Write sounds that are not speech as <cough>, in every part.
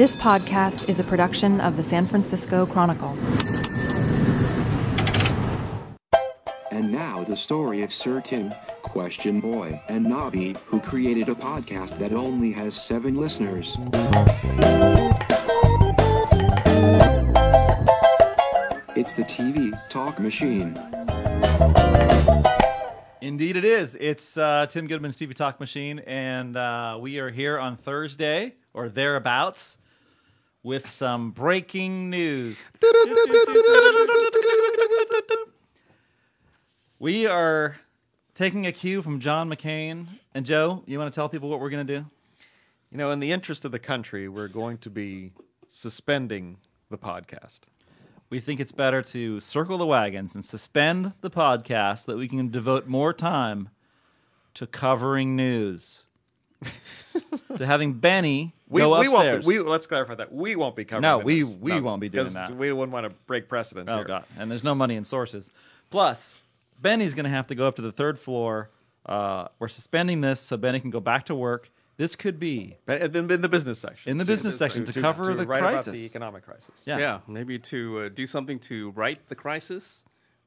This podcast is a production of the San Francisco Chronicle. And now the story of Sir Tim, Question Boy, and Nobby, who created a podcast that only has seven listeners. It's the TV Talk Machine. Indeed, it is. It's uh, Tim Goodman's TV Talk Machine, and uh, we are here on Thursday or thereabouts with some breaking news. we are taking a cue from John McCain. And Joe, you want to tell people what we're going to do? You know, in the interest of the country, we're going to be suspending the podcast. We think it's better to circle the wagons and suspend the podcast so that we can devote more time to covering news. To having Benny We, go we upstairs. won't. Be, we let's clarify that we won't be covering. No, the we- news. we won't be doing that. We wouldn't want to break precedent. Oh here. god, and there's no money in sources. Plus, Benny's going to have to go up to the third floor. Uh, we're suspending this so Benny can go back to work. This could be But in, in the business section. in the To- business section to, cover the write crisis. about the economic crisis. yeah. Yeah, maybe to uh, do something to right the crisis,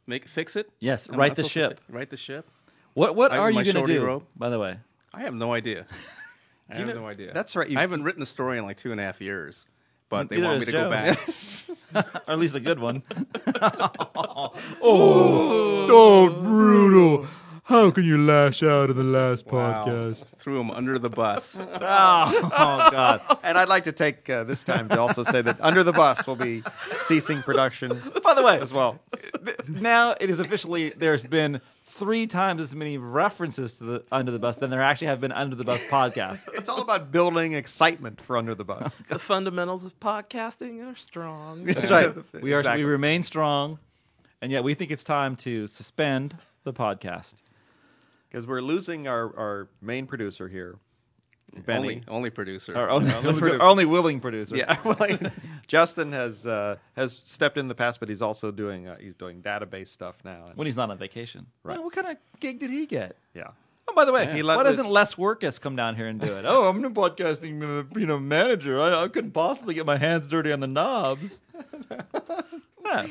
make fix it. Yes, Am I right the ship. fi- right the ship. What what I- are you going to do? rope. By the way, I have no idea. <laughs> I have know, no idea. that's right, you- I haven't written a story in like two and a half years, but they want me to Joe. go back. <laughs> or at least a good one. <laughs> oh, oh, brutal! How can you lash out in the last Wow. Threw him under the bus. Oh, oh God! And I'd like to take uh, this time to also say that Under the Bus will be ceasing production By the way, as well. now it is officially there's been three times as many references to the Under the Bus than there actually have been Under the Bus podcasts. <laughs> It's all about building excitement for Under the Bus. the fundamentals of podcasting are strong. That's right. We are Exactly. we remain strong, and yet we think it's time to suspend the podcast. Because we're losing our, our main producer here, Benny. <laughs> only, only producer. Our only, only produ- only willing producer. Yeah, <laughs> like, Justin has uh, has stepped in the past, but he's also doing uh, he's doing database stuff now. And, When he's not on vacation. Right. Well, what kind of gig did he get? yeah, Oh, by the way, He let why doesn't Les Workus come down here and do it? oh, I'm a podcasting, uh, you know, manager. I, I couldn't possibly get my hands dirty on the knobs. <laughs> yeah,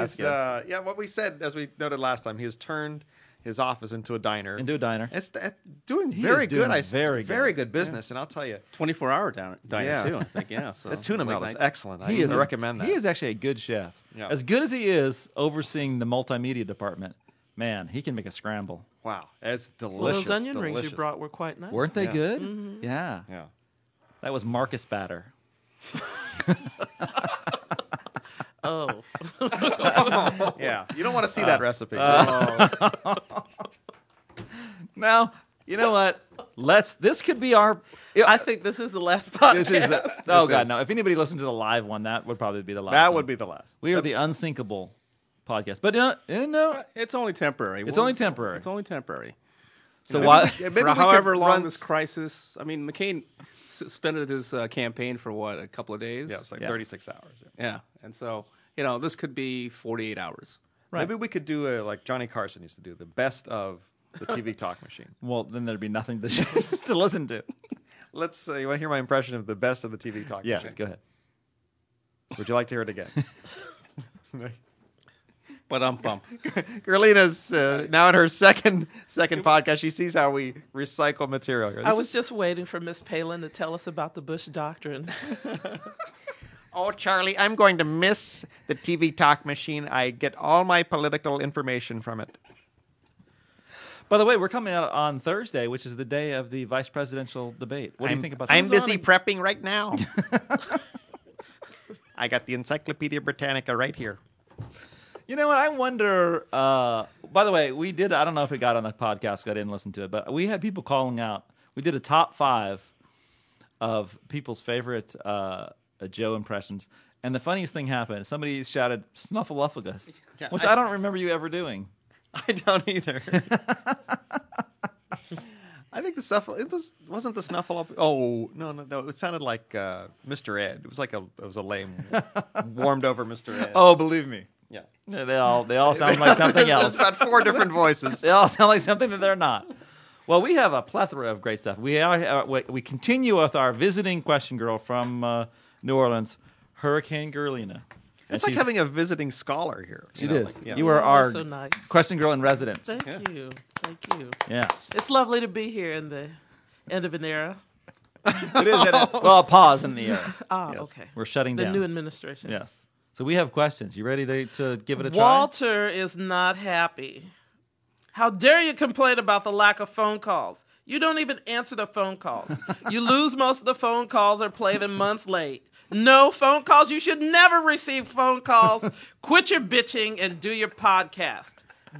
he's uh, yeah. What we said, as we noted last time, he has turned his office into a diner. into a diner. it's uh, doing He very is doing good. I very good. very good business, and I'll tell you, 24 hour down, diner Yeah. too, I think. Yeah. <laughs> So the tuna late melt is night- excellent. I He is a- recommend that. He is actually a good chef. Yeah. As good as he is overseeing the multimedia department, man, he can make a scramble. wow, it's delicious. well, those onion rings you brought were quite nice. Weren't they Yeah. good? Yeah. Yeah. That was Marcus batter. <laughs> <laughs> Oh, <laughs> Yeah, you don't want to see that recipe. <laughs> Now, you know what? Let's. This could be our. I think this is the last <laughs> podcast. This is the, oh This god is. no! If anybody listened to the live one, that would probably be the last. that one. would be the last. We are the unsinkable podcast, but uh, uh, no. It's only temporary. It's We'll- only temporary. It's only temporary. So Maybe why? we- maybe for we could however long run this s- crisis. I mean, McCain suspended his uh, campaign for what a couple of days. Yeah, it's like Yeah. 36 hours. yeah. Yeah, and so you know this could be 48 hours. Right. Maybe we could do a like Johnny Carson used to do the best of the TV <laughs> talk machine. Well, then there'd be nothing to <laughs> to listen to. Let's. Uh, you want to hear my impression of the best of the TV talk Yes, machine? go ahead. Would you like to hear it again? <laughs> But um bump. <laughs> Gerlina's uh, now in her second second podcast. She sees how we recycle material. here. I was is- just waiting for Miss Palin to tell us about the Bush doctrine. <laughs> Oh, Charlie, I'm going to miss the TV talk machine. I get all my political information from it. By the way, we're coming out on Thursday, which is the day of the vice presidential debate. What do you think about that? I'm busy prepping right now. <laughs> I got the Encyclopedia Britannica right here. You know what? I wonder. Uh, by the way, we did. I don't know if it got on the podcast. I didn't listen to it, but we had people calling out. We did a top five of people's favorite uh, uh, Joe impressions, and the funniest thing happened. Somebody shouted "Snuffleupagus," <laughs> Yeah, which I- I, don't remember you ever doing. <laughs> I don't either. <laughs> I think the snuffle it was, wasn't the snuffle up. Oh no, no, no! It sounded like uh, Mr. Ed. It was like a it was a lame, warmed over Mr. Ed. Oh, believe me. Yeah. Yeah, They all they all sound like something <laughs> else. about four different voices. They all sound like something that they're not. Well, we have a plethora of great stuff. We are, uh, we, we continue with our visiting question girl from uh, New Orleans, Hurricane Gerlina. It's like having a visiting scholar here. She you know, did. like, yeah. You are our so nice. question girl in residence. Thank you. Thank you. Yes, It's lovely to be here in the end of an era. it is. in it. <laughs> Well, pause in the air. Ah, Yes. okay. We're shutting The down. The new administration. yes. So we have questions. You ready to, to give it a try? Walter is not happy. How dare you complain about the lack of phone calls? You don't even answer the phone calls. <laughs> you lose most of the phone calls or play them months late. No phone calls. You should never receive phone calls. <laughs> Quit your bitching and do your podcast.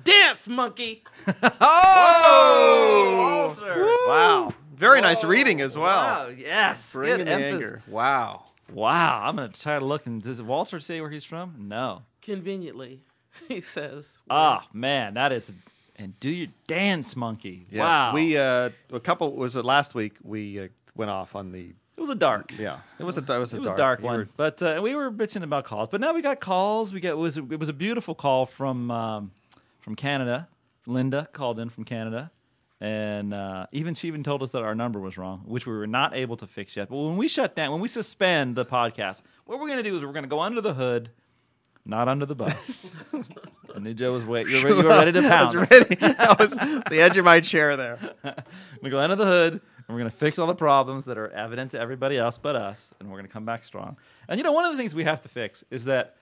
Dance, monkey. <laughs> Oh, Walter! Wow. Very nice reading as well. Wow, yes. Bring Good the anger. Wow. Wow, I'm gonna try to look. And does Walter say where he's from? No. Conveniently, <laughs> he says. Ah, man, that is. And do your dance, monkey. Yes. Wow. We uh, a couple was it last week? We uh, went off on the it was a dark. yeah. It was a it was a It was dark, a dark one, were- but uh, we were bitching about calls. But now we got calls. We got it was it was a beautiful call from um, from Canada. Linda called in from Canada, and uh, even she even told us that our number was wrong, which we were not able to fix yet. But when we shut down, when we suspend the podcast, what we're going to do is we're going to go under the hood, not under the bus. I knew Joe was wait. You were, you were ready to <laughs> I pounce. was ready. That was the edge of my chair there. <laughs> we go under the hood and we're going to fix all the problems that are evident to everybody else but us and we're going to come back strong and you know one of the things we have to fix is that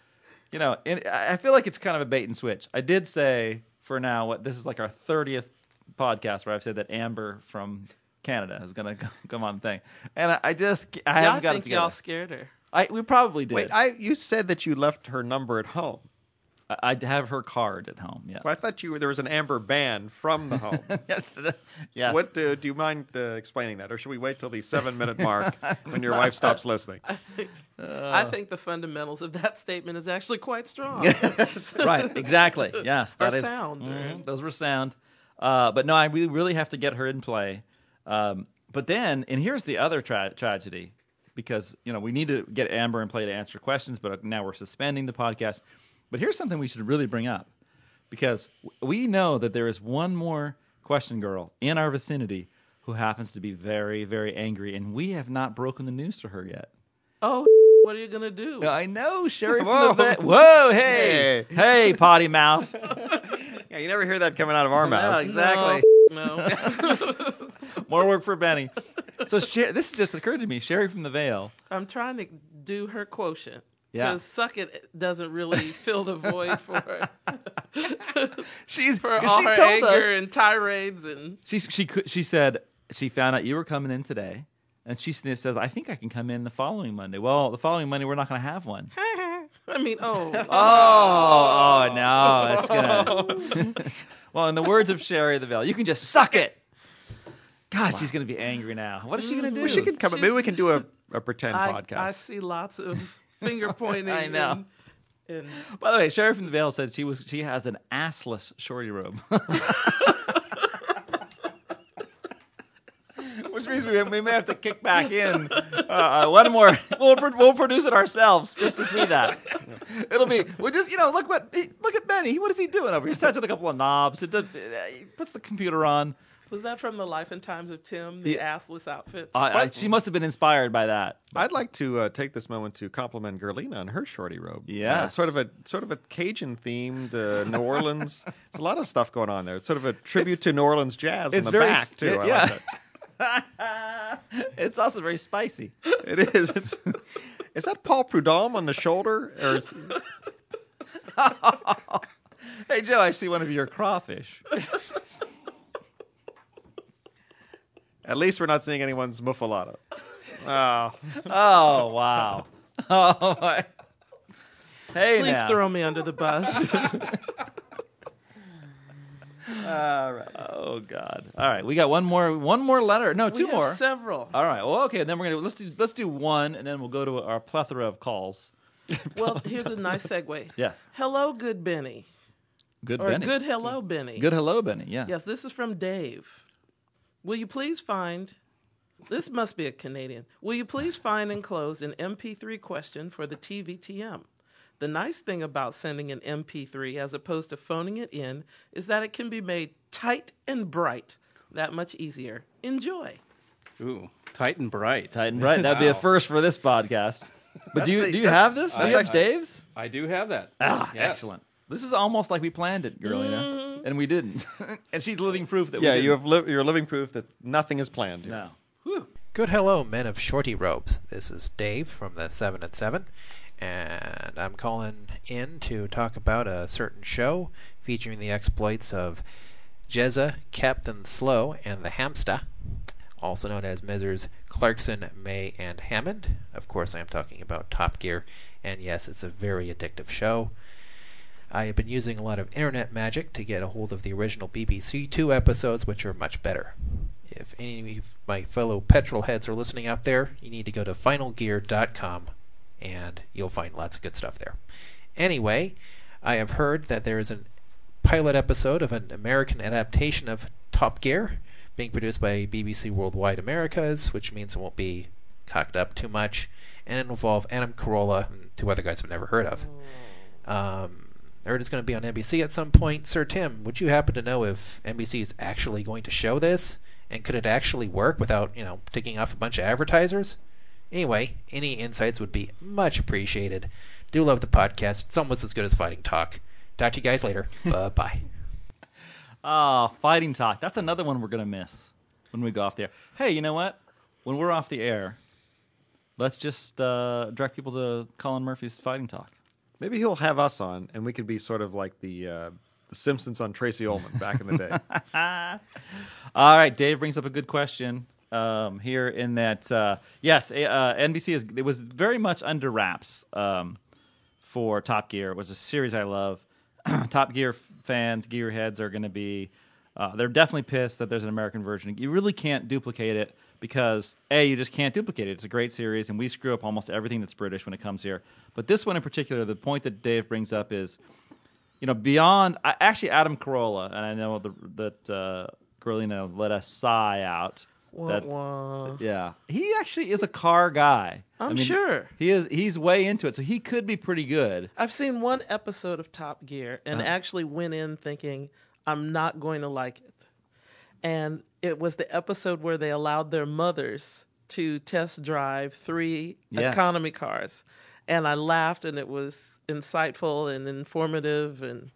you know in, i I feel like it's kind of a bait and switch i did say for now what this is like our 30th podcast where i've said that amber from canada is going to <laughs> come on the thing and i, I just i Y'all haven't got it think together y'all scared her. I, we probably did Wait, I you said that you left her number at home. I, I have her card at home yes Well, I thought you were, there was an Amber ban from the home. <laughs> yes yes What uh, do you mind uh, explaining that, or should we wait till the seven minute mark <laughs> when your wife stops listening? I think the fundamentals of that statement is actually quite strong. right, exactly. Yes, Or that is sound, or- Mhm, those were sound. Uh, but no, I we really have to get her in play. Um, but then, and here's the other tra- tragedy, because you know we need to get Amber in play to answer questions, but now we're suspending the podcast. But here's something we should really bring up, because we know that there is one more question girl in our vicinity who happens to be very, very angry, and we have not broken the news to her yet. oh, what are you gonna do? I know, Sherry from Whoa. the vet. Whoa, hey, Hey. hey, potty mouth. <laughs> Yeah, you never hear that coming out of our <laughs> mouths. exactly. No. <laughs> More work for Benny. So Sher- this just occurred to me. Sherry from the Vale. I'm trying to do her quotient. Yeah. Because suck it doesn't really fill the void for her. <laughs> She's For 'cause all she her told anger us. and tirades and She she could- she said she found out you were coming in today, and she says I think I can come in the following Monday. Well, the following Monday we're not going to have one. <laughs> I mean, oh, Oh, oh, oh no, that's gonna. <laughs> well, in the words of Sherry the Veil, you can just suck it. God, she's going to be angry now. What is she going to mm-hmm. do? Well, she can come. Maybe we can do a, a pretend I, podcast. I see lots of finger pointing. <laughs> I know. And, and By the way, Sherry from the Veil said she was she has an assless shorty robe. Which means we, we may have to kick back in uh, uh, one more. <laughs> We'll, pro- we'll produce it ourselves just to see that. It'll be. We'll just you know look what look at Benny. What is he doing over? here? He's touching a couple of knobs. It does, he puts the computer on. was that from the Life and Times of Tim, the Yeah. assless outfits? I, I, she must have been inspired by that. I'd like to uh, take this moment to compliment Gerlina on her shorty robe. Yeah, Uh, sort of a sort of a Cajun themed uh, New Orleans. There's a lot of stuff going on there. It's sort of a tribute It's- to New Orleans jazz in the very back too. it- I yeah. like that. <laughs> <laughs> it's also very spicy. It is. It's, is that Paul Prudhomme on the shoulder, or is, <laughs> Hey Joe, I see one of your crawfish. <laughs> at least we're not seeing anyone's muffuletta? Oh, ah. Oh wow. Oh my. Hey Please now. throw me under the bus. All right. Oh God! All right, we got one more. One more letter. No, We two have more. Several. All right. Well, okay. Then we're gonna let's do let's do one, and then we'll go to our plethora of calls. <laughs> Well, here's a nice segue. Yes. Hello, good Benny. Good Or Benny. good hello, Benny. Good hello, Benny. Yes. Yes, this is from Dave. Will you please find this must be a Canadian. Will you please find enclosed an MP3 question for the TVTM? The nice thing about sending an MP3 as opposed to phoning it in is that it can be made tight and bright. That much easier. Enjoy. Ooh, tight and bright. Tight and bright. That'd be a Wow. first for this podcast. <laughs> But do you the- do you that's- have this? Do that's you have actually- Dave's? I do have that. Ah, Yes. excellent. This is almost like we planned it, Girlina, and we didn't. <laughs> and she's living proof that Yeah, we you didn't. have li- you're living proof that nothing is planned. Here. no. Whew. Good hello, men of shorty robes. This is Dave from the 7 at 7, and I'm calling in to talk about a certain show featuring the exploits of Jezza, Captain Slow, and the Hamster, also known as Messrs. Clarkson, May, and Hammond. Of course, I am talking about Top Gear, and yes, it's a very addictive show. I have been using a lot of internet magic to get a hold of the original BBC Two episodes, which are much better. If any of my fellow petrol heads are listening out there, you need to go to finalgear.com and you'll find lots of good stuff there. Anyway, I have heard that there is a pilot episode of an American adaptation of Top Gear being produced by BBC Worldwide Americas, which means it won't be cocked up too much, and it'll involve Adam Carolla and two other guys I've never heard of. Um, I heard it's going to be on NBC at some point. Sir Tim, would you happen to know if NBC is actually going to show this? And could it actually work without, you know, ticking off a bunch of advertisers? Anyway, any insights would be much appreciated. Do love the podcast. It's almost as good as Fighting Talk. Talk to you guys later. <laughs> bye bye. Ah, fighting talk. That's another one we're gonna miss when we go off the air. Hey, you know what? When we're off the air, let's just uh, direct people to Colin Murphy's fighting talk. Maybe he'll have us on, and we could be sort of like the uh, the Simpsons on Tracey Ullman back in the day. <laughs> All right, Dave brings up a good question um, here. In that, uh, yes, uh, NBC is it was very much under wraps um, for Top Gear. It was a series I love. <clears throat> Top Gear fans, gearheads are going to be. Uh, they're definitely pissed that there's an American version. You really can't duplicate it because a you just can't duplicate it. It's a great series, and we screw up almost everything that's British when it comes here. But this one in particular, the point that Dave brings up is you know, beyond actually Adam Carolla, and I know the, that uh, Carolina let us sigh out. That, wah. Yeah, he actually is a car guy. I I'm mean, sure. he is. He's way into it, so he could be pretty good. I've seen one episode of Top Gear and Uh-huh. actually went in thinking I'm not going to like it. And it was the episode where they allowed their mothers to test drive three Yes. economy cars. And I laughed and it was insightful and informative and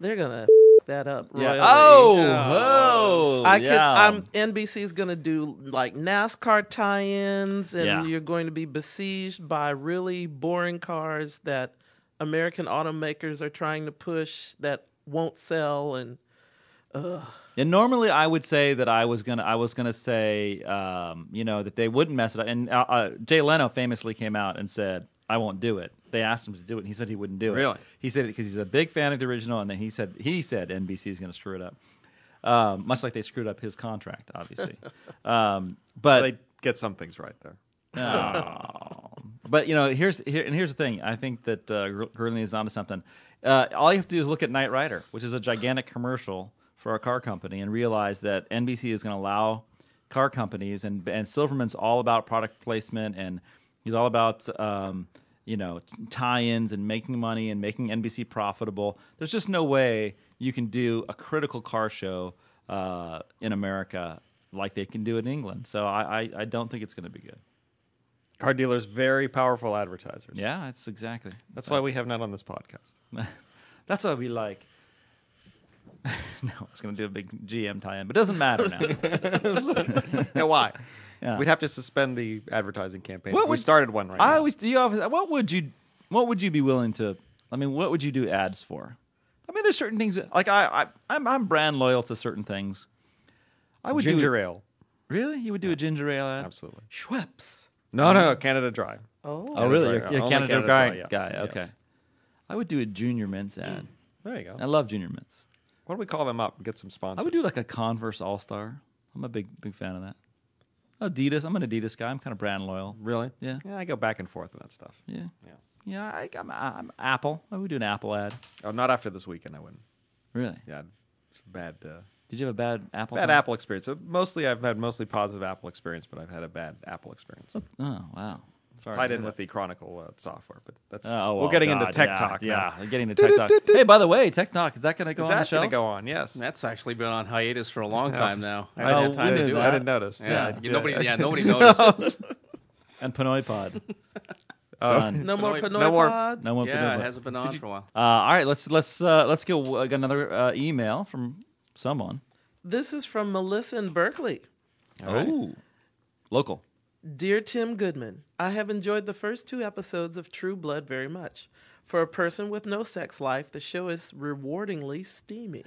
they're going to that up royally. Oh, oh, I could. yeah. I'm NBC's going to do like NASCAR tie-ins, and Yeah. you're going to be besieged by really boring cars that American automakers are trying to push that won't sell. And And normally I would say that I was gonna I was gonna say um, you know that they wouldn't mess it up. And uh, uh, Jay Leno famously came out and said I won't do it. They asked him to do it, and he said he wouldn't do it. Really? He said it because he's a big fan of the original, and then he said he said NBC is going to screw it up, um, much like they screwed up his contract, obviously. <laughs> um, but they get some things right there. <laughs> Oh. but you know, here's here and here's the thing. I think that uh, Gurley is onto something. Uh, all you have to do is look at Knight Rider, which is a gigantic commercial for a car company, and realize that NBC is going to allow car companies and and Silverman's all about product placement and he's all about um, you know tie-ins and making money and making NBC profitable. There's just no way you can do a critical car show uh, in America like they can do it in England. So I, I, I don't think it's going to be good. Car dealers, very powerful advertisers. Yeah, that's exactly. That's why we have not on this podcast. <laughs> That's why we like. <laughs> no, I was going to do a big GM tie-in, but it doesn't matter now. <laughs> yeah, why? Yeah. We'd have to suspend the advertising campaign. What if we would- started one right I now. always do. You always, what would you? What would you be willing to? I mean, what would you do ads for? I mean, there's certain things that, like I, I I'm, I'm brand loyal to certain things. I would ginger do ale. really. You would do a ginger ale ad? Absolutely. Schweppes. No, no, no. Canada Dry. Oh, Oh, really? Dry, You're, you're a only Canada, Canada guy. Dry, yeah. guy. Yes. Okay. I would do a Junior Mints ad. There you go. I love Junior Mints. Why don't we call them up and get some sponsors? I would do like a Converse All Star. I'm a big big fan of that. Adidas. I'm an Adidas guy. I'm kind of brand loyal. Really? Yeah. Yeah, I go back and forth on that stuff. Yeah. Yeah. Yeah. I, I'm, I'm Apple. I would do an Apple ad. Oh, not after this weekend. I wouldn't. Really? Yeah, bad. Uh, Did you have a bad Apple? bad time? Apple experience. Mostly, I've had mostly positive Apple experience, but I've had a bad Apple experience. Oh wow. Sorry. Tied in with the Chronicle uh, software, but that's that. Oh, we're getting God, into tech yeah, talk. Yeah, now. we're getting into tech talk. hey, by the way, tech talk is that going to go Is on the that going to go on? Yes. That's actually been on hiatus for a long time now. I Oh, haven't had we time to do that. I it. didn't notice. Yeah, I did. nobody. Yeah, nobody <laughs> noticed. And Pinoy Pod. Done. No more wait, Pinoy no more- Pod? No more. yeah, Pinoy. it hasn't been on for a while. Uh, all right, let's let's uh, let's get uh, another uh, email from someone. This is from Melissa in Berkeley. Oh, local. Dear Tim Goodman, I have enjoyed the first two episodes of True Blood very much. For a person with no sex life, the show is rewardingly steamy.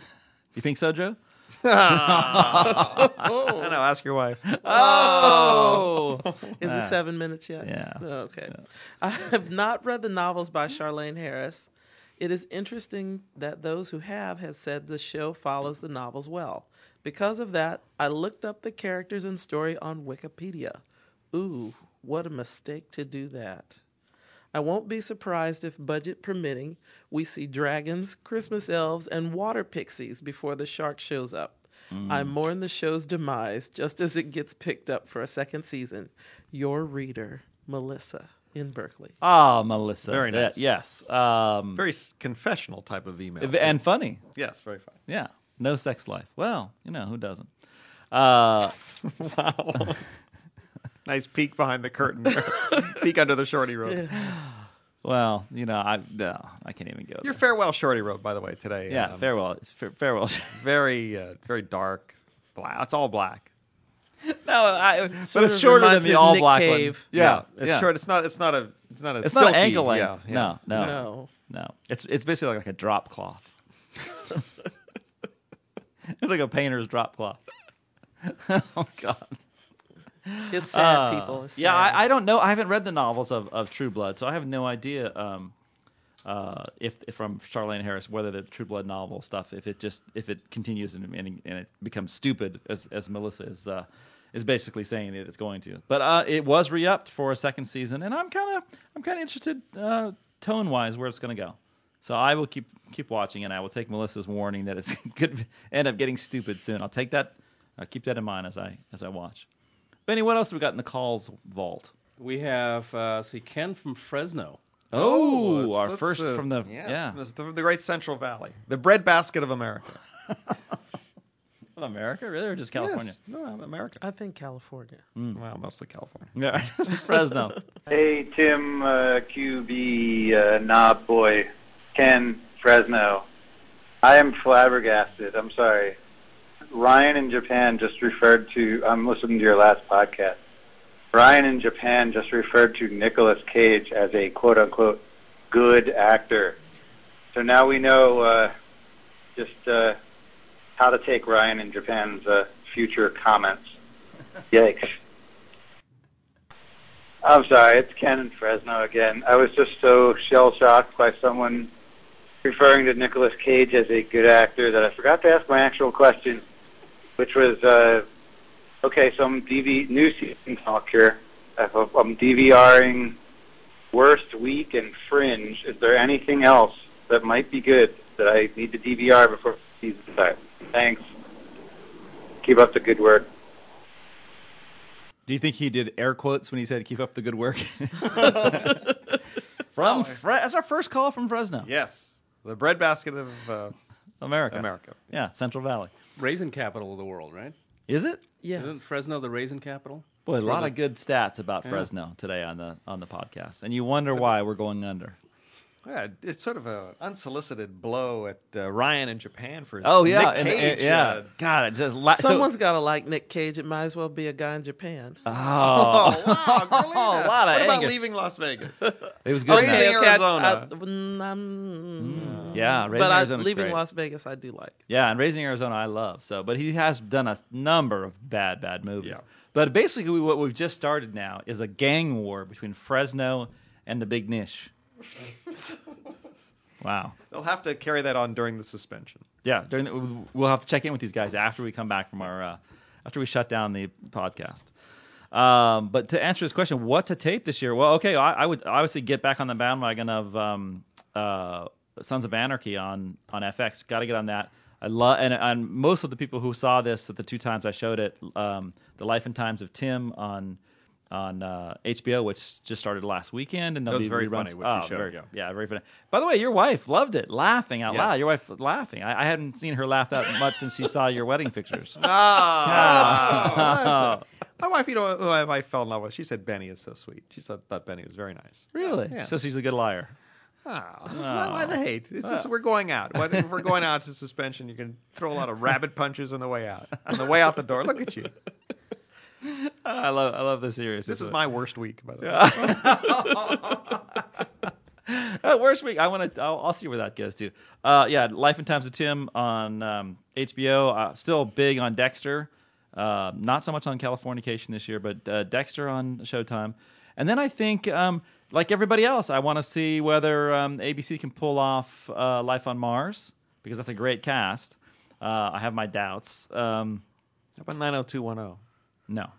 You think so, Joe? Ah. <laughs> I know. Ask your wife. Oh, Is it ah. seven minutes yet? yeah. Oh, okay. I have not read the novels by Charlaine Harris. It is interesting that those who have has said the show follows the novels well. Because of that, I looked up the characters and story on Wikipedia. Ooh, what a mistake to do that. I won't be surprised if, budget permitting, we see dragons, Christmas elves, and water pixies before the shark shows up. I mourn the show's demise just as it gets picked up for a second season. Your reader, Melissa in Berkeley. Ah, Melissa. Very That- nice. yes. Um, Very confessional type of email. and funny. yes, very funny. Yeah. No sex life. Well, you know who doesn't. Uh, <laughs> Wow. <laughs> nice peek behind the curtain. <laughs> peek under the shorty robe. well, you know, I no, I can't even go. Your there. farewell shorty robe, by the way, today. Yeah, um, farewell. It's fa- farewell. <laughs> Very, uh, very dark. Black. It's all black. no, I, but it's shorter than the all Nick black Cave. one. Yeah, it's yeah. short. It's not. It's not a. It's not a. It's not an silky- ankle length. Yeah, yeah. No, no, No. no. It's it's basically like a drop cloth. <laughs> it's like a painter's drop cloth. oh God. It's <laughs> sad, Uh, people. It's yeah. I, I don't know. I haven't read the novels of, of True Blood, so I have no idea um, uh, if, if from Charlaine Harris whether the True Blood novel stuff if it just if it continues and, and, and it becomes stupid as as Melissa is uh, is basically saying that it's going to. But uh, it was re upped for a second season, and I'm kind of I'm kind of interested uh, tone wise where it's going to go. So I will keep keep watching, and I will take Melissa's warning that it's <laughs> could end up getting stupid soon. I'll take that. I'll keep that in mind as I as I watch. Benny, what else have we got in the calls vault? We have uh, see Ken from Fresno. Oh, let's- our let's, first uh, from the yes, yeah this- the, the great Central Valley, the breadbasket of America. <laughs> of America, really, or just California? Yes. No, America. I think California. Well, mostly California. Yeah, <laughs> <laughs> Fresno. Hey, Tim, uh, QB, uh, Knob Boy, Ken, Fresno. I am flabbergasted. I'm sorry. Ryan in Japan just referred to, I'm listening to your last podcast. Ryan in Japan just referred to Nicolas Cage as a quote unquote good actor. So now we know uh, just uh, how to take Ryan in Japan's uh, future comments. <laughs> Yikes. I'm sorry, it's Ken in Fresno again. I was just so shell shocked by someone referring to Nicolas Cage as a good actor that I forgot to ask my actual question, which was, uh, okay, so I'm DV new season talk here. I'm DVRing Worst Week and Fringe. Is there anything else that might be good that I need to DVR before season starts? Thanks. Keep up the good work. Do you think he did air quotes when he said "keep up the good work"? <laughs> from Fre- that's our first call from Fresno, Yes, the breadbasket of uh, America. America. Yeah, Central Valley. Raisin capital of the world, right? Is it? Yes. Isn't Fresno the raisin capital? Boy, a lot the- of good stats about Fresno today on the on the podcast, and you wonder why we're going under. Yeah, it's sort of an unsolicited blow at uh, Ryan in Japan for his Oh yeah, Nick and- Cage, and- yeah. uh, God, it just la- so- Someone's got to like Nick Cage. It might as well be a guy in Japan. oh, <laughs> Oh, wow! Really? A lot of what about leaving Las Vegas? <laughs> it was good. in Raising that. I- Arizona. I- mm, um, Yeah, Raising but I, Arizona's leaving great. Las Vegas, I do like. Yeah, and Raising Arizona, I love. So, but he has done a number of bad, bad movies. Yeah. But basically, what we've just started now is a gang war between Fresno and the Big Nish. Wow. They'll have to carry that on during the suspension. Yeah, during the, we'll have to check in with these guys after we come back from our uh, after we shut down the podcast. Um, but to answer this question, what to tape this year? Well, okay, I, I would obviously get back on the bandwagon of um, uh, Sons of Anarchy on on FX. Got to get on that. I love and, and most of the people who saw this at the two times I showed it, um, the Life and Times of Tim on on uh, HBO, which just started last weekend, and they'll That was be very reruns. funny, oh, very, yeah. yeah, very funny. By the way, your wife loved it, laughing out Yes. loud. Your wife laughing. I, I hadn't seen her laugh that much since she saw your wedding pictures. Ah, <laughs> <laughs> my wife, you know, who my wife fell in love with. She said Benny is so sweet. She said, thought Benny was very nice. really? Yeah. So she's a good liar. Oh, why the hate? It's just we're going out. What- If we're going out to suspension, you can throw a lot of rabbit punches on the way out. On the way out the door, look at you. <laughs> I love, I love the series. This is my worst week, by the way. <laughs> Uh, worst week. I want to. I'll, I'll see where that goes to. Uh, yeah, Life and Times of Tim on um, HBO. Uh, still big on Dexter. Uh, not so much on Californication this year, but uh, Dexter on Showtime. And then I think, um, like everybody else, I want to see whether um, ABC can pull off uh, Life on Mars because that's a great cast. Uh, I have my doubts. Um, How about 90210? no.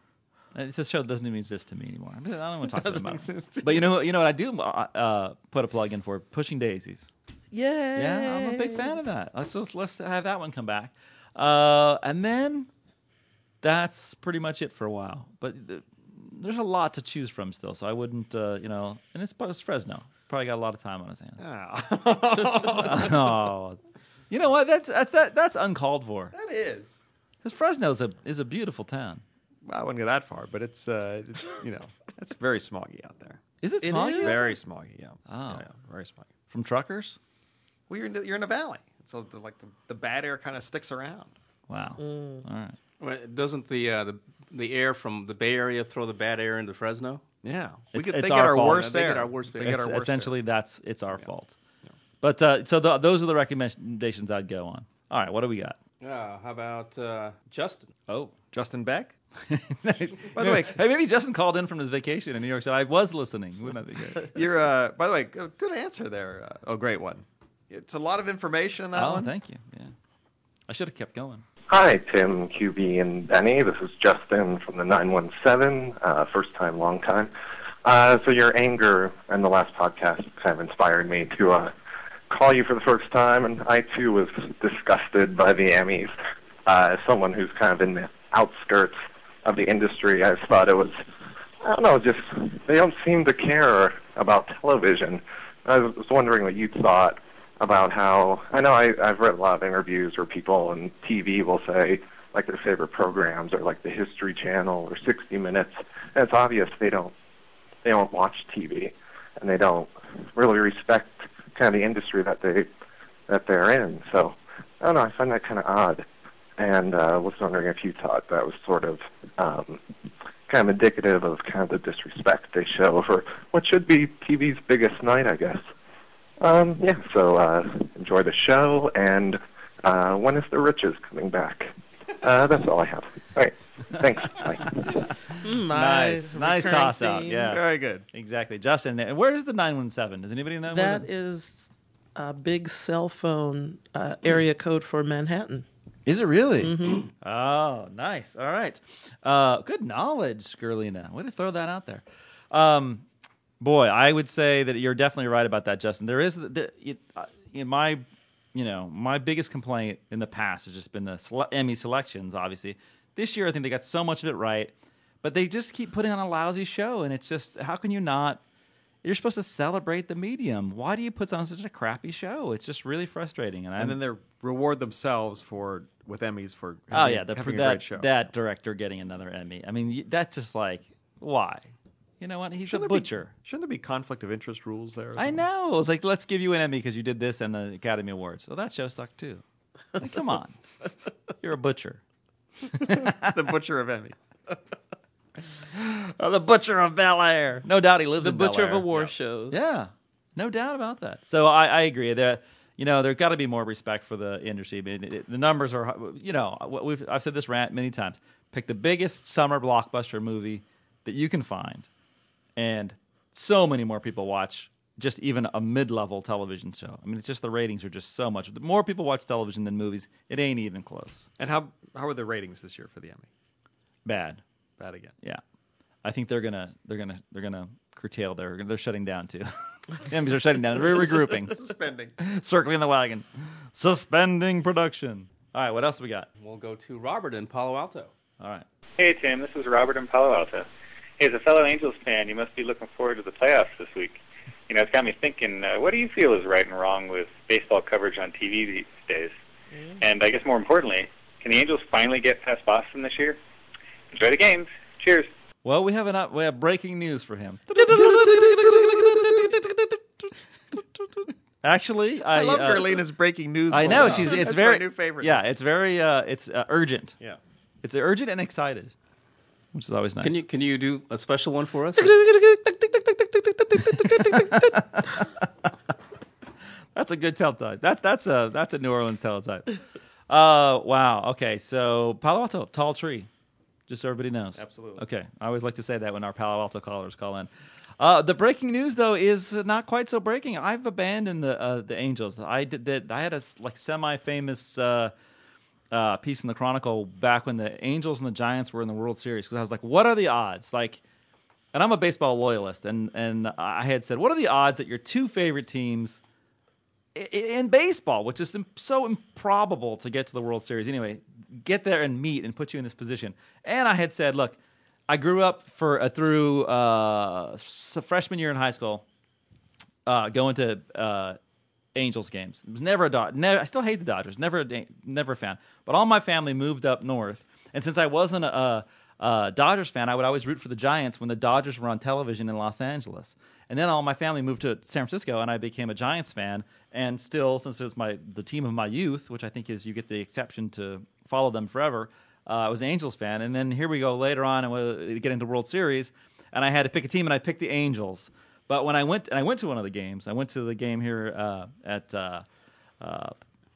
It's a show that doesn't even exist to me anymore. I don't want <laughs> to talk to them about it. But you know, you know what I do uh, uh, put a plug in for Pushing Daisies. Yeah, Yeah, I'm a big fan of that. Let's let's, let's have that one come back. Uh, and then that's pretty much it for a while. But th- there's a lot to choose from still, so I wouldn't, uh, you know. And it's, it's Fresno. Probably got a lot of time on his hands. Oh. <laughs> oh, you know what? That's that's that that's uncalled for. that is. Because Fresno's a is a beautiful town. Well, I wouldn't go that far, but it's, uh, it's you know, <laughs> it's very smoggy out there. Is it It smoggy? is? Very smoggy, yeah. Oh. Yeah, yeah, very smoggy. From truckers? Well, you're in the, you're in a valley, so the, like the, the bad air kind of sticks around. Wow. All right. Well, doesn't the, uh, the the air from the Bay Area throw the bad air into Fresno? Yeah, we It's- get, it's they get our our fault. worst They air. get our worst They air. get It's our worst essentially that's it's our fault. But uh, so the, those are the recommendations I'd go on. All right, what do we got? Uh, how about uh, Justin? Oh. Justin Beck. By <laughs> the way- hey, maybe Justin called in from his vacation in New York. Said I was listening. Wouldn't that be good? <laughs> You're, uh, by the way, g- good answer there. Uh, oh, great one. It's a lot of information in that oh, one. thank you. Yeah, I should have kept going. Hi, Tim, QB, and Benny. This is Justin from the 917, uh, first time, long time. Uh, so your anger and the last podcast kind of inspired me to uh, call you for the first time, and I too was disgusted by the Emmys. Uh, as someone who's kind of in the outskirts of the industry, I thought it was, I don't know, just they don't seem to care about television. I was wondering what you thought about how I know I, I've read a lot of interviews where people on TV will say like their favorite programs are like the History Channel or 60 Minutes, and it's obvious they don't they don't watch TV and they don't really respect kind of the industry that they that they're in. So I don't know. I find that kind of odd, and uh, was wondering if you thought that was sort of um, kind of indicative of kind of the disrespect they show for what should be TV's biggest night, I guess. Um, yeah, so uh, enjoy the show, and uh, when is the riches coming back? Uh, that's all I have. All right, thanks. Bye. Mm, Nice, nice recurring toss out. theme. Yeah, Very good. exactly. Justin, where is the nine one seven? Does anybody know? where That the- is a big cell phone uh, area code for Manhattan. Is it really? <clears throat> Oh, nice. All right. Uh, good knowledge, Skirlina. Way to throw that out there. Um, boy, I would say that you're definitely right about that, Justin. There is there, it, uh, in my, you know, my biggest complaint in the past has just been the sele- Emmy selections. Obviously, this year I think they got so much of it right, but they just keep putting on a lousy show, and it's just how can you not? You're supposed to celebrate the medium. Why do you put on such a crappy show? It's just really frustrating. And, And then they reward themselves for with Emmys for Oh yeah, the, having a that great show. that director getting another Emmy. I mean, that's just like why? You know what? He's Shouldn't a there be- butcher. shouldn't there be conflict of interest rules there? I know. It's like let's give you an Emmy because you did this and the Academy Awards. So that show sucked too. Like, come on, <laughs> you're a butcher. <laughs> the butcher of Emmy. <laughs> <laughs> Oh, the butcher of Bel Air. No doubt he lives The in Bel butcher of Air. award shows. Yeah, no doubt about that. So I, I agree. that you know, there's got to be more respect for the industry. I mean, it- the numbers are, you know, we've I've said this rant many times. Pick the biggest summer blockbuster movie that you can find, and so many more people watch just even a mid-level television show. I mean, it's just the ratings are just so much. The more people watch television than movies, it ain't even close. And how how are the ratings this year for the Emmy? Bad. Bad again. Yeah, I think they're gonna they're gonna they're gonna curtail. They're they're shutting down too. <laughs> the Emmys are shutting down. They're regrouping. <laughs> Suspending. circling the wagon, suspending production. All right, what else we got? We'll go to Robert in Palo Alto. All right, Hey, Tim. This is Robert in Palo Alto. Hey, as a fellow Angels fan, you must be looking forward to the playoffs this week. You know, it's got me thinking, uh, what do you feel is right and wrong with baseball coverage on TV these days? And I guess more importantly, can the Angels finally get past Boston this year? Enjoy the games. Cheers. Well, we have an up, we have breaking news for him. <laughs> Actually, I, I love uh, Gerlina's breaking news. I know she's. It's That's very my new favorite. Yeah, it's very. Uh, it's uh, urgent. Yeah. It's urgent and excited, which is always nice. Can you can you do a special one for us? <laughs> That's a good teletype. That's that's a that's a New Orleans teletype. Uh, wow. Okay, so Palo Alto, tall tree, just so everybody knows. Absolutely. Okay, I always like to say that when our Palo Alto callers call in. Uh, the breaking news though is not quite so breaking. I've abandoned the uh, the Angels. I did that. I had a like semi famous. Uh, uh, piece in the Chronicle back when the Angels and the Giants were in the World Series because I was like, what are the odds? Like, and I'm a baseball loyalist, and and I had said, what are the odds that your two favorite teams in baseball, which is so improbable to get to the World Series anyway, get there and meet and put you in this position? And I had said, look, I grew up for uh, through uh, freshman year in high school, uh, going to uh, Angels games. It was never a Dod. Never, I still hate the Dodgers. Never, a never a fan. But all my family moved up north, and since I wasn't a, a Dodgers fan, I would always root for the Giants when the Dodgers were on television in Los Angeles. And then all my family moved to San Francisco, and I became a Giants fan. And still, since it was my the team of my youth, which I think is you get the exception to follow them forever, uh, I was an Angels fan. And then here we go later on, and we get into World Series, and I had to pick a team, and I picked the Angels. But when I went and I went to one of the games, I went to the game here uh, at uh, uh,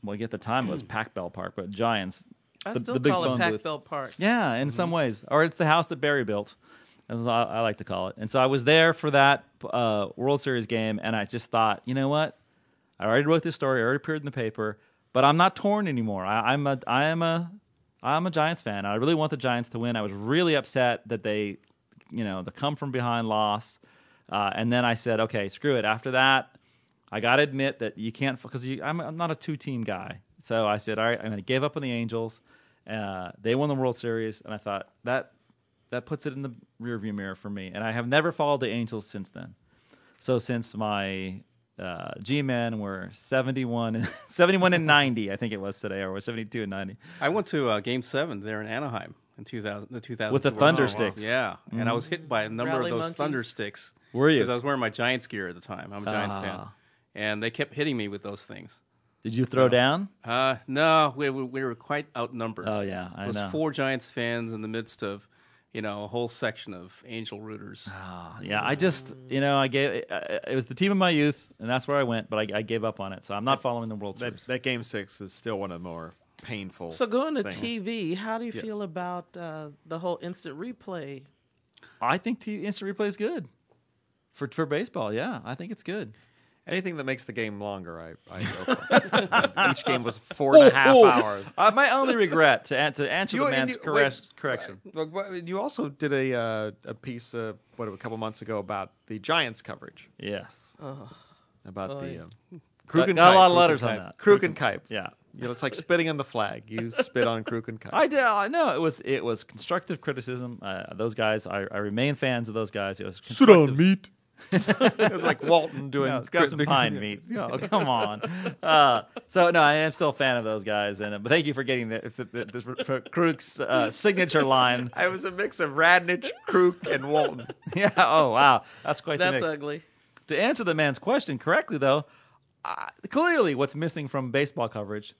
well, at the time it was Pac Bell Park, but Giants. I the, still the big call it Pac. Bell Park. Yeah, in some ways, or it's the house that Barry built, as I, I like to call it. And so I was there for that uh, World Series game, and I just thought, you know what? I already wrote this story, I already appeared in the paper, but I'm not torn anymore. I, I'm a, I am a, I'm a Giants fan. I really want the Giants to win. I was really upset that they, you know, the come from behind loss, uh, and then I said, okay, screw it. After that, I got to admit that you can't because I'm, I'm not a two team guy. So I said, all right, I'm going to give up on the Angels. Uh, they won the World Series, and I thought that that puts it in the rearview mirror for me. And I have never followed the Angels since then. So since my uh, G-men were 71 and <laughs> 71 and 90, I think it was today, or was 72 and 90. I went to uh, Game Seven there in Anaheim in 2000, the 2000 With the Thunder sticks. Yeah, and I was hit by a number Rally of those monkeys. Thunder sticks. Were you? Because I was wearing my Giants gear at the time. I'm a Giants fan, Ah. and they kept hitting me with those things. Did you throw down? Uh, no, we, we we were quite outnumbered. Oh yeah, I it was know. four Giants fans in the midst of, you know, a whole section of Angel rooters. Ah, yeah, I just you know I gave uh, it was the team of my youth, and that's where I went, but I, I gave up on it. So I'm not following the World That, Series. that game six is still one of the more painful. So going to things. TV, how do you Yes. feel about uh, the whole instant replay? I think t- instant replay is good for for baseball. Yeah, I think it's good. Anything that makes the game longer, I, I go for. <laughs> Each game was four and a half Oh, oh. hours. Uh, my only regret to, an- to answer You- the man's you- correct, wait, correction. Well, well, You also did a uh, a piece uh, what a couple months ago about the Giants coverage Yes, about Oh, the yeah. uh, got, Kruk got a lot of Kuip. letters on that. Kruk and Kuip. Yeah, You know, it's like spitting on the flag. You spit on Kruk and Kuip. I did. I know it was it was constructive criticism. Uh, those guys, I, I remain fans of those guys. It was constructive. meat. <laughs> it was like Walton doing. Yeah, grab some pine meat. <laughs> Oh, come on. Uh, so no, I am still a fan of those guys, and uh, but thank you for getting the, the, the, Kruk's uh, signature line. <laughs> I was a mix of Radnich, Kruk, and Walton. yeah. Oh wow, that's quite the That's mix. ugly. To answer the man's question correctly, though, uh, clearly what's missing from baseball coverage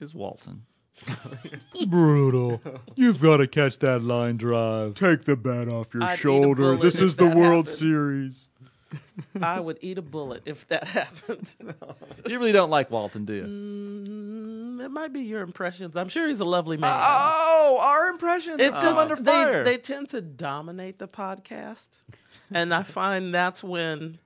is Walton. Brutal. You've got to catch that line drive. Take the bat off your I'd shoulder. This is the World happened. Series. I would eat a bullet if that happened. <laughs> You really don't like Walton, do you? Mm, it might be your impressions. I'm sure he's a lovely man. Oh, our impressions. it's I'm just under they, fire. they tend to dominate the podcast, and I find that's when the,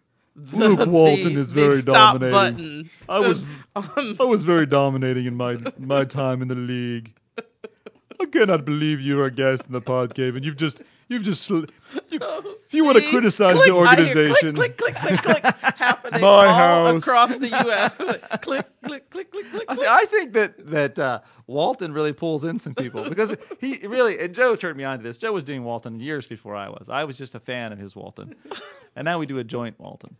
Luke Walton the- is very dominating. Button I was on- um, I was very dominating in my my time in the league. <laughs> I cannot believe you're a guest in the pod cave, and you've just you've just sl- you, if you want to criticize Click, the organization. click, click, click, click, click, <laughs> happening My all house. across the U.S. click, click, click, click, click. I see. I think that that uh, Walton really pulls in some people because he really and Joe turned me on to this. Joe was doing Walton years before I was. I was just a fan of his Walton, and now we do a joint Walton.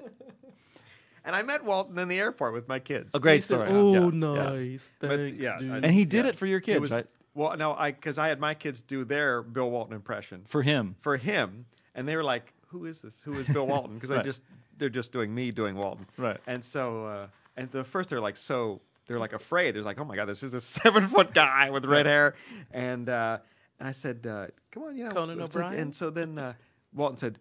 And I met Walton in the airport with my kids. A great story. Oh, Yeah. nice. Yes. But, Thanks, yeah, dude. And he did Yeah. it for your kids, It was, right? Well, no, I because I had my kids do their Bill Walton impression For him. for him, and they were like, "Who is this? Who is Bill Walton?" Because <laughs> Right. I just they're just doing me doing Walton, Right. And so, uh, and the first they're like so they're like afraid. They're like, "Oh my god, this is a <laughs> seven foot guy with red hair," and uh, and I said, uh, "Come on, you know." Conan it's like- O'Brien? And so then uh, Walton said,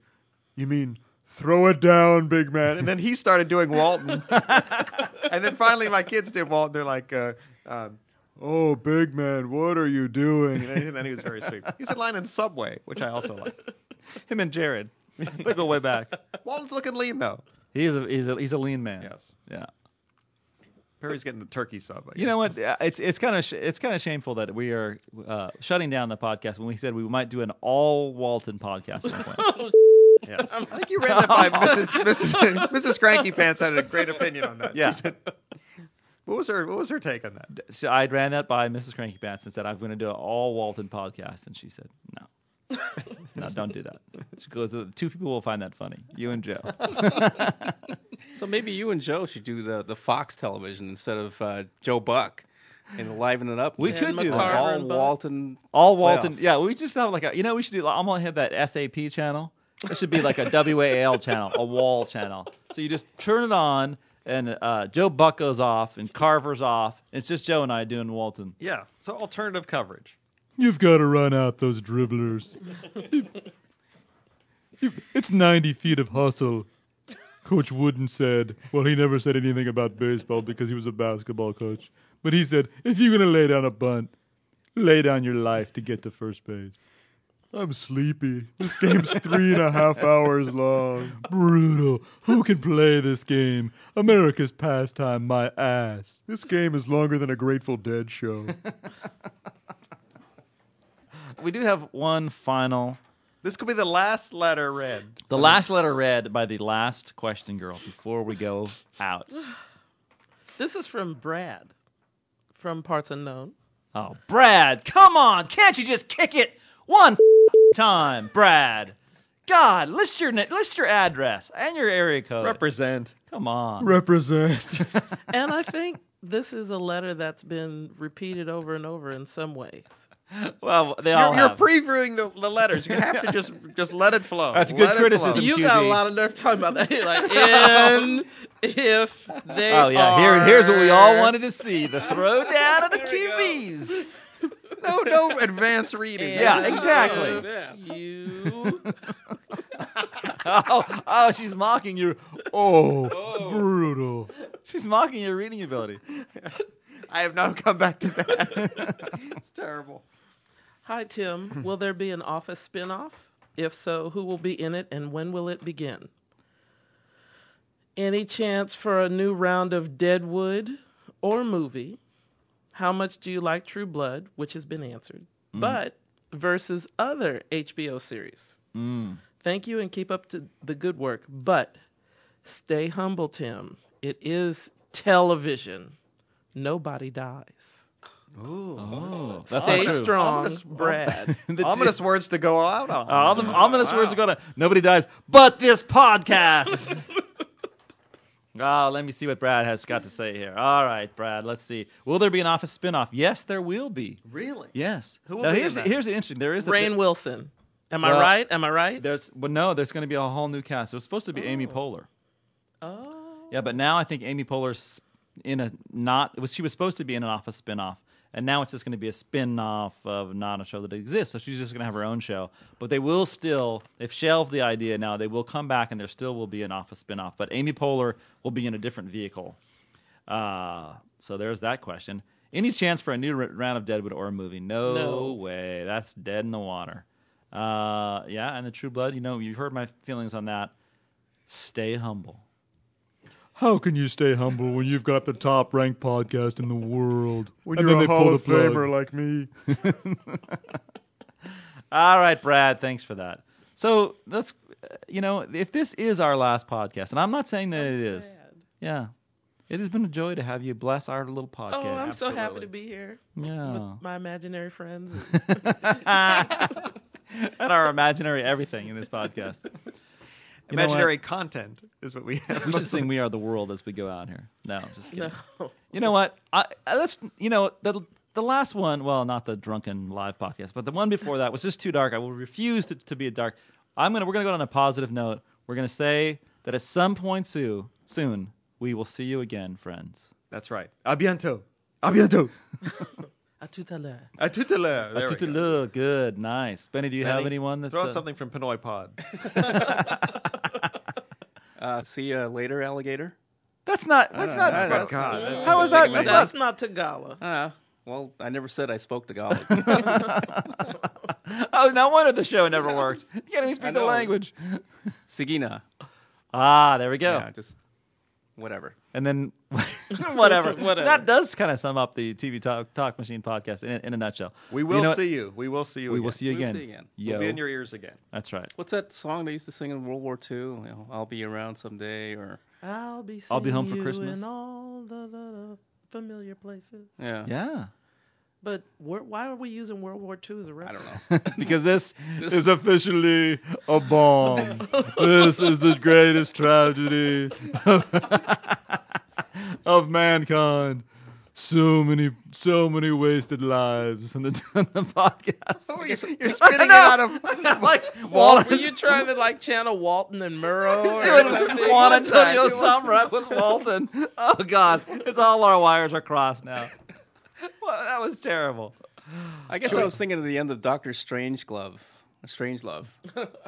"You mean?" Throw it down, big man. And then he started doing Walton. <laughs> and then finally my kids did Walton. They're like, uh, um, oh, big man, what are you doing? And then he was very sweet. He was in line in Subway, which I also like. Him and Jared. They go way back. Walton's looking lean, though. He is a he's a he's a lean man. Yes. Yeah. Perry's getting the turkey sub. I You know what? Uh, It's it's kind of sh- it's kind of shameful that we are uh, shutting down the podcast when we said we might do an all Walton podcast at one point. <laughs> Yes. <laughs> I think you ran that by Mrs. Mrs. Mrs. Cranky Pants had a great opinion on that. She Yeah. said- what was her What was her take on that? so I ran that by Mrs. Cranky Pants and said I'm going to do an all Walton podcast, and she said no, <laughs> no, don't do that. She goes, the two people will find that funny, you and Joe. So maybe you and Joe should do the, the Fox television instead of uh, Joe Buck and liven it up. We with could do that. All and Buck. Walton. All playoff. Walton, yeah. We just have like a, you know, we should do. I'm gonna have that SAP channel. It should be like a WAL channel, a wall channel. So you just turn it on, and uh, Joe Buck goes off, and Carver's off. It's just Joe and I doing Walton. Yeah. So alternative coverage. You've got to run out those dribblers. You- you- it's 90 feet of hustle. Coach Wooden said, well, he never said anything about baseball because he was a basketball coach. But he said, if you're going to lay down a bunt, lay down your life to get to first base. I'm sleepy. This game's three and a half hours long. Brutal. Who can play this game? America's pastime, my ass. This game is longer than a Grateful Dead show. <laughs> We do have one final, This could be the last letter read. the last letter read by the last question girl before we go out. <sighs> This is from Brad from Parts Unknown. Oh, Brad, come on! Can't you just kick it one time, Brad? God, list your na- list your address and your area code. Represent. Come on. Represent. <laughs> and I think this is a letter that's been repeated over and over in some ways. Well, they all You're, you're have. previewing the, the letters. You have to just just let it flow. That's good Let it criticism. flow. You QB. got a lot of nerve talking about that. You're <laughs> like, and if they Oh yeah, are... here here's what we all wanted to see: the throwdown of the <laughs> QBs. <laughs> No, no advanced reading. Yeah, exactly. if You <laughs> Oh, oh, she's mocking your. Oh, oh, Brutal. she's mocking your reading ability. <laughs> I have now come back to that. it's terrible. Hi, Tim. Will there be an Office spinoff? If so, who will be in it and when will it begin? Any chance for a new round of Deadwood or movie? How much do you like True Blood, which has been answered, mm. but versus other HBO series? Mm. Thank you and keep up to the good work, but stay humble, Tim. It is television. Nobody dies. Oh, that's Stay true. strong, Ominous- Brad. <laughs> The Ominous words to go out on. All the ominous words are gonna. Nobody dies, but this podcast. <laughs> oh, let me see what Brad has got to say here. All right, Brad. Let's see. Will there be an Office spinoff? Yes, there will be. Really? Yes. Who will now, be here's in that? here's the interesting. There is a, Rainn Wilson. Am I right? Am I right? There's well, no. There's going to be a whole new cast. It was supposed to be Amy oh. Poehler. Oh. Yeah, but now I think Amy Poehler's in a not. It was she was supposed to be in an Office spinoff, and now it's just going to be a spin-off of not a show that exists. So she's just going to have her own show. But they will still, they've shelved the idea now. They will come back, and there still will be an Office spinoff. But Amy Poehler will be in a different vehicle. Uh, so there's that question. Any chance for a new round of Deadwood or a movie? No, No. way. That's dead in the water. Uh, yeah, and the True Blood. You know, you've heard my feelings on that. Stay humble. How can you stay humble when you've got the top ranked podcast in the world? When and you're then a they Hall pull of the plug. Famer like me. <laughs> All right, Brad. Thanks for that. So let's, uh, you know, if this is our last podcast, and I'm not saying that it is, yeah, it has been a joy to have you bless our little podcast. Oh, I'm so happy to be here. Yeah. With my imaginary friends. <laughs> <laughs> and our imaginary everything in this podcast. You know what? Imaginary content is what we <laughs> have. We should sing "We Are the World" as we go out here. No, just kidding. No. You know what? I, I let's. You know the the last one. Well, not the drunken live podcast, but the one before that was just too dark. I will refuse to, to be a dark. I'm gonna. We're gonna go on a positive note. We're gonna say that at some point soon, soon we will see you again, friends. That's right. <laughs> A bientôt. A bientôt. A tout à l'heure. A tout à l'heure. There A we tout à go. l'heure. Good, nice. Benny, do you have anyone that's Throw out uh, something from Pinoy Pod. <laughs> Uh, see you later, alligator. That's not. That's don't not. know. That's- God, that's- How is that? That's That's That's not Tagalog. Uh, well, I never said I spoke Tagalog. <laughs> <laughs> Oh, no wonder the show never works. You can't even speak the know. language. Sigina. Ah, there we go. Yeah, just whatever. And then <laughs> whatever. <laughs> Whatever. That does kind of sum up the TV Talk, Talk Machine podcast in, in a nutshell. We You will know see you. We will see you We again. will see you We'll again. see you again. Yo. We'll be in your ears again. That's right. What's that song they used to sing in World War II? You know, I'll be around someday, or I'll be I'll be home for Christmas. in all the, the, the familiar places. yeah, Yeah. But where, why are we using World War II as a reference? I don't know. <laughs> because this is officially a bomb. <laughs> this is the greatest tragedy <laughs> of mankind. So many, so many wasted lives on the, on the podcast. Oh, you're, you're spitting it out of like Were Walton. you trying to like channel Walton and Murrow? or doing something? Juan What's that? Antonio What's with Walton. Oh God, it's all our wires are crossed now. <laughs> Well, that was terrible. I guess I was thinking of the end of Doctor Strange Glove. Strange Love.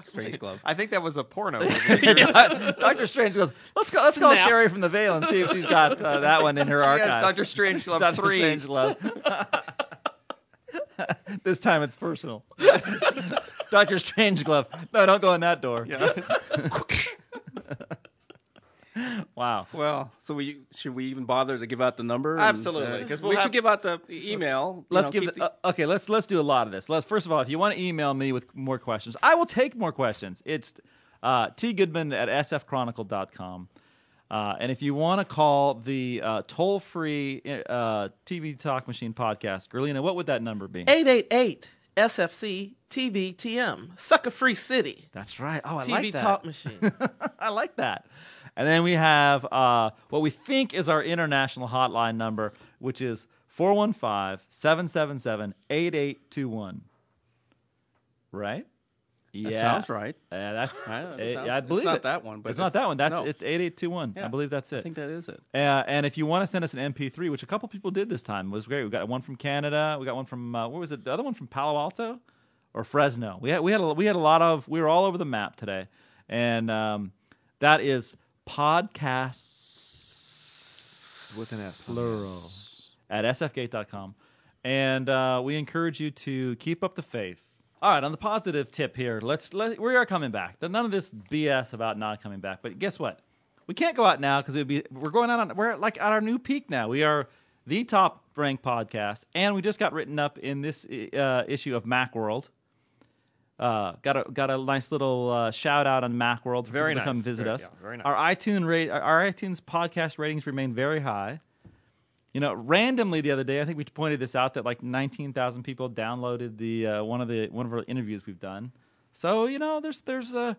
Strange <laughs> Glove. I think that was a porno. <laughs> yeah, Doctor Strange goes. Let's go. Let's call Snap. Sherry from the Veil and see if she's got uh, that one in her Yes, archives. Doctor Strange Glove Doctor 3. Strange Glove. this time it's personal. Doctor Strange Glove. No, don't go in that door. Wow. Well, so we should we even bother to give out the number? And, Absolutely, uh, 'cause we'll we have- should give out the the email. you Let's know, give. keep The, uh, okay, let's let's do a lot of this. Let's first of all, if you want to email me with more questions, I will take more questions. It's uh, Goodman at sfchronicle.com. Uh, and if you want to call the uh, toll free uh, TV Talk Machine podcast, Gerlina, what would that number be? 888 SFC TVTM. Sucker Free City. That's right. Oh, I TV like that. TV Talk Machine. <laughs> I like that. And then we have uh, what we think is our international hotline number, which is 415 777 8821. Right? Yeah. sounds right. Yeah, that's. I know, it sounds- I it's not it. that one, but it's, not that one. That's no. it's eight eight two one. I believe that's it. I think that is it. Uh, and if you want to send us an MP3, which a couple people did this time, it was great. We got one from Canada. We got one from uh, what was it? The other one from Palo Alto or Fresno. We had we had a, we had a lot of we were all over the map today, and um, that is podcasts With an S. plural at sfgate.com, and uh, we encourage you to keep up the faith. All right, on the positive tip here, let's let we are coming back. None of this BS about not coming back. But guess what? We can't go out now because it'd be we're going out on we're like at our new peak now. We are the top ranked podcast, and we just got written up in this uh, issue of Macworld. Uh, got a got a nice little uh, shout out on Macworld for Very people to come visit Very- us. yeah, very nice. Our iTunes rate, our iTunes podcast ratings remain very high. You know, randomly the other day, I think we pointed this out that like 19,000 people downloaded the uh, one of the one of our interviews we've done. So you know, there's there's uh,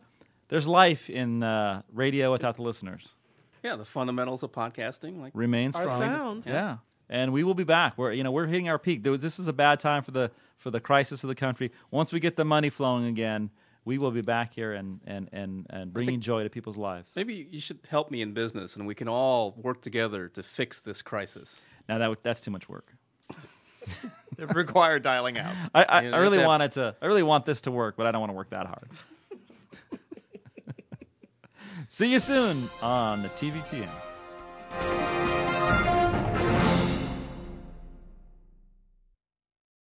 there's life in uh, radio without the listeners. Yeah, the fundamentals of podcasting. Like Remain Our strong. sound. yeah. And we will be back. We're you know we're hitting our peak. This is a bad time for the for the crisis of the country. Once we get the money flowing again, we will be back here and and and, and bringing joy to people's lives. maybe you should help me in business, and we can all work together to fix this crisis. Now that that's too much work. <laughs> It required dialing out. I, I, You I really that- want to. I really want this to work, but I don't want to work that hard. <laughs> See you soon on the TVTM.